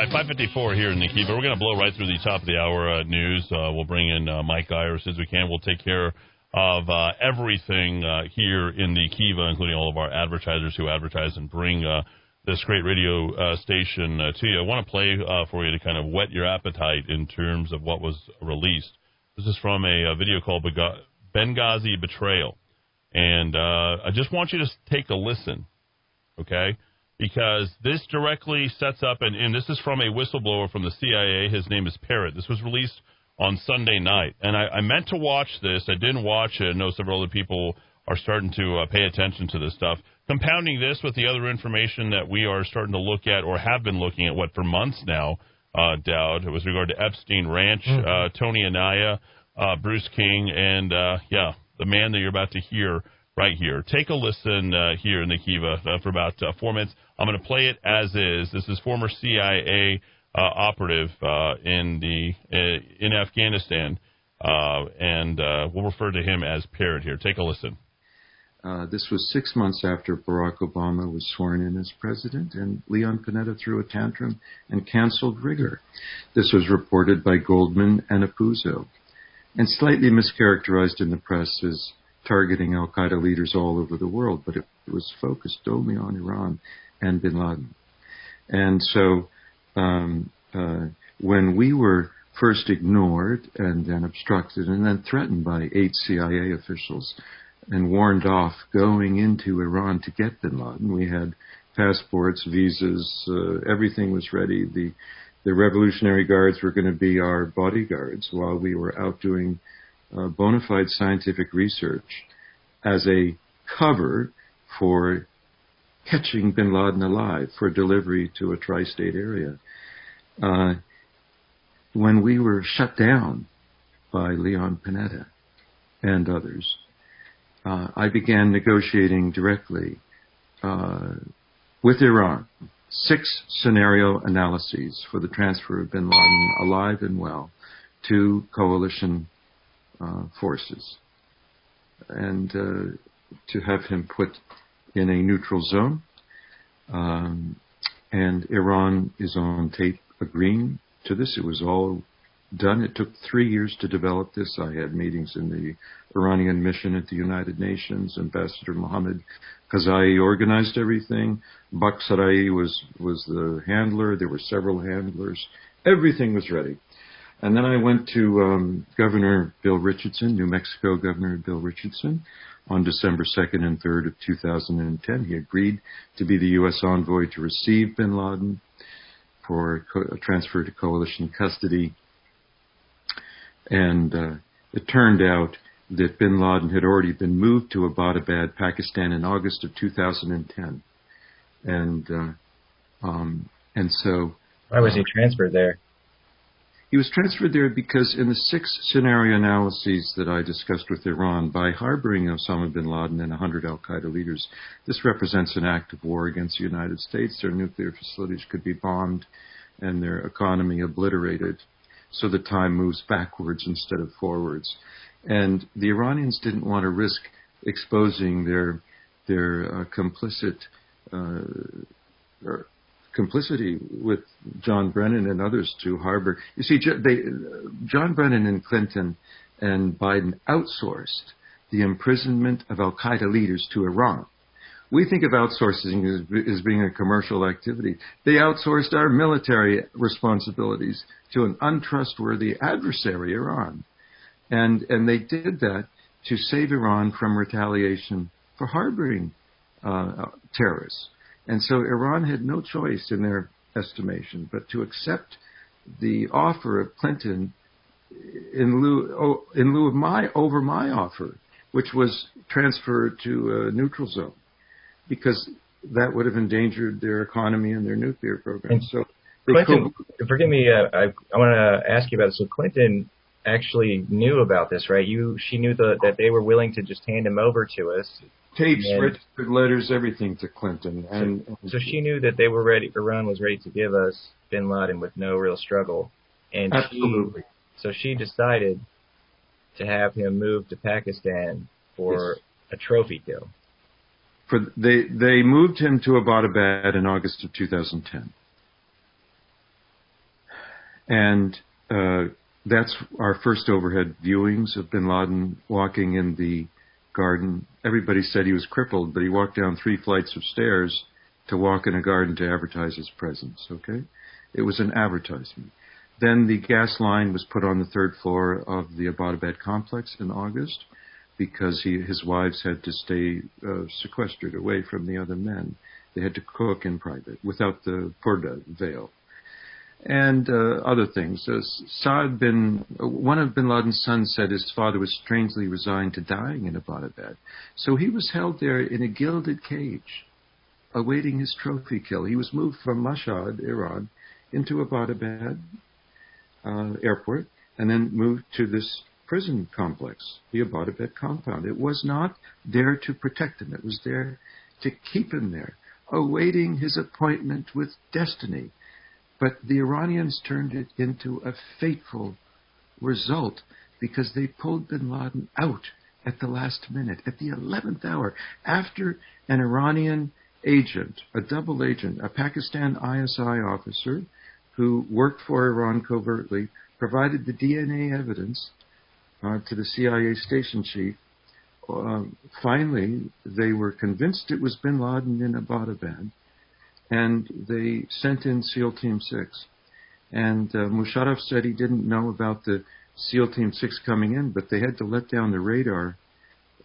right, 554 here in the Kiva. We're going to blow right through the top of the hour uh, news. Uh, we'll bring in uh, Mike Iris as we can. We'll take care of uh, everything uh, here in the Kiva, including all of our advertisers who advertise and bring uh, this great radio station to you. I want to play for you to kind of whet your appetite in terms of what was released. This is from a, a video called Benghazi Betrayal. And I just want you to take a listen, okay? Because this directly sets up, and, and, this is from a whistleblower from the CIA. His name is Parrott. This was released on Sunday night, and I, I meant to watch this. I didn't watch it. I know several other people are starting to uh, pay attention to this stuff. Compounding this with the other information that we are starting to look at or have been looking at, what for months now, uh, Dowd, with regard to Epstein Ranch, mm-hmm. uh, Tony Anaya, uh, Bruce King, and uh, yeah, the man that you're about to hear right here. Take a listen uh, here in the Kiva uh, for about uh, four minutes. I'm going to play it as is. This is former CIA uh, operative in the in Afghanistan, and we'll refer to him as Parrott here. Take a listen. this was six months after Barack Obama was sworn in as president, and Leon Panetta threw a tantrum and canceled rigor. This was reported by Goldman and Apuzzo, and slightly mischaracterized in the press as targeting Al Qaeda leaders all over the world, but it, was focused only on Iran and bin Laden. And so um, uh, when we were first ignored and then obstructed and then threatened by eight CIA officials and warned off going into Iran to get bin Laden, we had passports, visas, uh, everything was ready. The the Revolutionary Guards were going to be our bodyguards while we were out doing uh, bona fide scientific research as a cover for catching bin Laden alive for delivery to a tri state area. Uh, when we were shut down by Leon Panetta and others, uh, I began negotiating directly uh, with Iran six scenario analyses for the transfer of bin Laden alive and well to coalition uh, forces, and uh, to have him put in a neutral zone. Um, and Iran is on tape agreeing to this. It was all done. It took three years to develop this. I had meetings in the Iranian mission at the United Nations. Ambassador Mohammed Khazaee organized everything. Bak Sarai was, was the handler. There were several handlers. Everything was ready. And then I went to um, Governor Bill Richardson, New Mexico Governor Bill Richardson, on December 2nd and 3rd of 2010. He agreed to be the U.S. envoy to receive bin Laden for a transfer to coalition custody. And uh, it turned out that bin Laden had already been moved to Abbottabad, Pakistan in August of 2010. And, uh, um, and so. Why was he transferred there? He was transferred there because in the six scenario analyses that I discussed with Iran, by harboring Osama bin Laden and 100 Al Qaeda leaders, this represents an act of war against the United States. Their nuclear facilities could be bombed and their economy obliterated. So the time moves backwards instead of forwards. And the Iranians didn't want to risk exposing their their uh, complicit uh, complicity with John Brennan and others to harbor. You see, they, John Brennan and Clinton and Biden outsourced the imprisonment of Al Qaeda leaders to Iran. We think of outsourcing as, as, being a commercial activity. They outsourced our military responsibilities to an untrustworthy adversary, Iran. And, and they did that to save Iran from retaliation for harboring uh, terrorists. And so Iran had no choice in their estimation but to accept the offer of Clinton in lieu, oh, in lieu of my over my offer, which was transferred to a neutral zone, because that would have endangered their economy and their nuclear program. And So, Clinton, forgive me, uh, I, I want to ask you about it. So Clinton actually knew about this, right? You, she knew the, that they were willing to just hand him over to us tapes, and, registered letters, everything to Clinton. And so, so, she knew that they were ready. Iran was ready to give us Bin Laden with no real struggle, and absolutely. She, so she decided to have him move to Pakistan for yes. a trophy kill. For they they moved him to Abbottabad in August of 2010. And uh, that's our first overhead viewings of bin Laden walking in the garden. Everybody said he was crippled, but he walked down three flights of stairs to walk in a garden to advertise his presence, okay? It was an advertisement. Then the gas line was put on the third floor of the Abbottabad complex in August because he, his wives had to stay uh, sequestered away from the other men. They had to cook in private without the purdah veil and uh, other things. Uh, Saad bin, one of bin Laden's sons said his father was strangely resigned to dying in Abbottabad. So he was held there in a gilded cage, awaiting his trophy kill. He was moved from Mashhad, Iran, into Abbottabad uh, airport, and then moved to this prison complex, the Abbottabad compound. It was not there to protect him. It was there to keep him there, awaiting his appointment with destiny but the Iranians turned it into a fateful result because they pulled bin Laden out at the last minute, at the 11th hour, after an Iranian agent, a double agent, a Pakistan ISI officer who worked for Iran covertly, provided the DNA evidence uh, to the CIA station chief. Um, finally, they were convinced it was bin Laden in Abbottabad and they sent in SEAL Team 6. And uh, Musharraf said he didn't know about the SEAL Team 6 coming in, but they had to let down the radar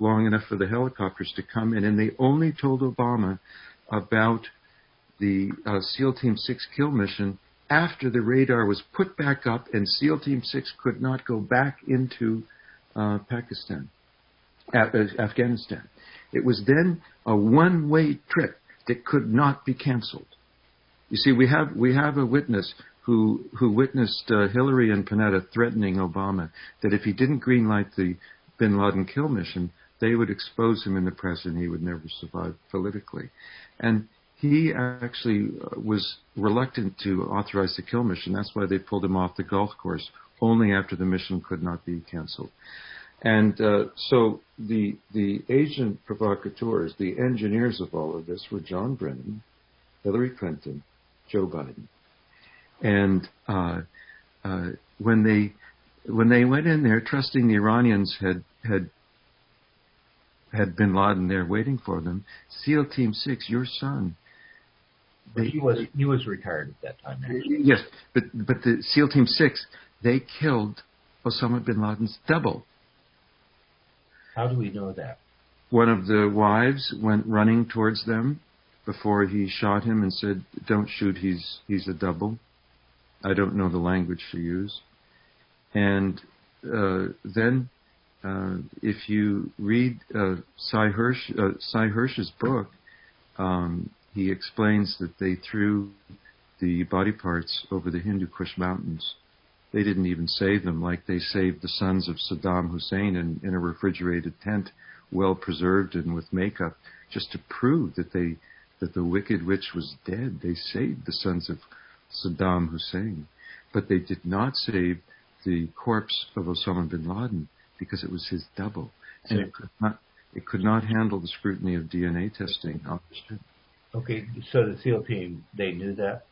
long enough for the helicopters to come in, and they only told Obama about the uh, SEAL Team 6 kill mission after the radar was put back up and SEAL Team 6 could not go back into uh, Pakistan, uh, Afghanistan. It was then a one way trip that could not be canceled. You see, we have we have a witness who who witnessed uh, Hillary and Panetta threatening Obama that if he didn't greenlight the Bin Laden kill mission, they would expose him in the press and he would never survive politically. And he actually uh, was reluctant to authorize the kill mission. That's why they pulled him off the golf course only after the mission could not be canceled. And uh, so the the agent provocateurs, the engineers of all of this, were John Brennan, Hillary Clinton, Joe Biden, and uh, uh, when they when they went in there, trusting the Iranians had had had Bin Laden there waiting for them. SEAL Team Six, your son. They, he was he was retired at that time. Actually. Yes, but but the SEAL Team Six, they killed Osama bin Laden's double how do we know that? One of the wives went running towards them before he shot him and said, "Don't shoot. He's he's a double." I don't know the language to use. And uh, then, uh, if you read uh, Sy Hersh, uh, Sy Hersh's book, um, he explains that they threw the body parts over the Hindu Kush mountains they didn't even save them like they saved the sons of Saddam Hussein in, in a refrigerated tent, well preserved and with makeup, just to prove that they that the wicked witch was dead. They saved the sons of Saddam Hussein, but they did not save the corpse of Osama bin Laden because it was his double, and it could not it could not handle the scrutiny of DNA testing. Okay, so the SEAL team they knew that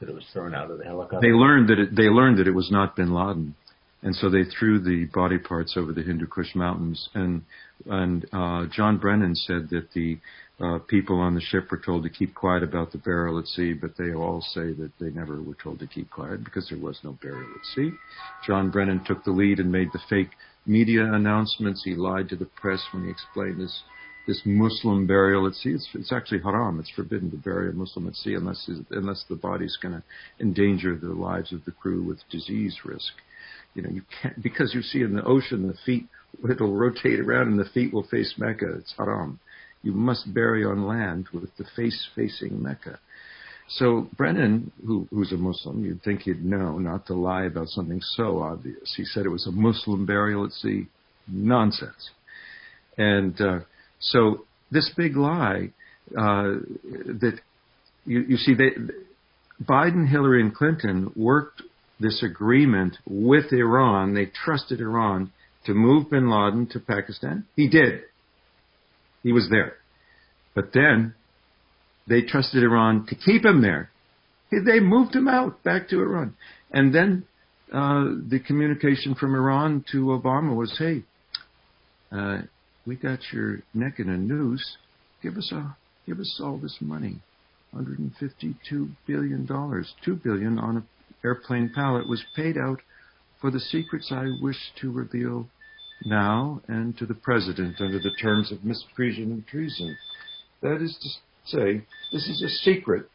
that it was thrown out of the helicopter? They learned that it, they learned that it was not Bin Laden, and so they threw the body parts over the Hindu Kush mountains. And and uh, John Brennan said that the uh, people on the ship were told to keep quiet about the burial at sea, but they all say that they never were told to keep quiet because there was no burial at sea. John Brennan took the lead and made the fake media announcements. He lied to the press when he explained this this Muslim burial at sea. It's, it's actually haram. It's forbidden to bury a Muslim at sea unless unless the body's going to endanger the lives of the crew with disease risk. You know, you can't because you see in the ocean the feet it'll rotate around and the feet will face Mecca. It's haram. You must bury on land with the face facing Mecca. So Brennan, who, who's a Muslim, you'd think he'd know not to lie about something so obvious. He said it was a Muslim burial at sea. Nonsense. And uh, so this big lie uh, that you, you see, they, Biden, Hillary, and Clinton worked this agreement with Iran. They trusted Iran to move Bin Laden to Pakistan. He did. He was there. But then they trusted Iran to keep him there. They moved him out back to Iran. And then uh, the communication from Iran to Obama was, "Hey, uh, we got your neck in a noose. Give us a give us all this money, 152 billion dollars, two billion on an airplane pallet was paid out for the secrets I wish to reveal now and to the president under the terms of misprision and treason. That is to say, this is a secret.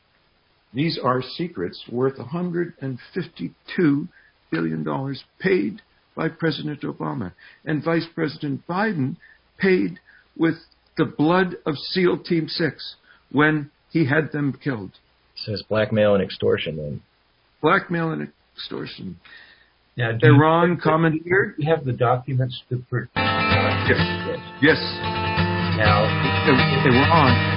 These are secrets worth 152 billion dollars paid by President Obama. And Vice President Biden paid with the blood of SEAL Team 6 when he had them killed. So it's blackmail and extortion then. Blackmail and extortion. Now, do you- Iran commandeered. You have the documents to. Per- Yes. yes. Yes. Now, Iran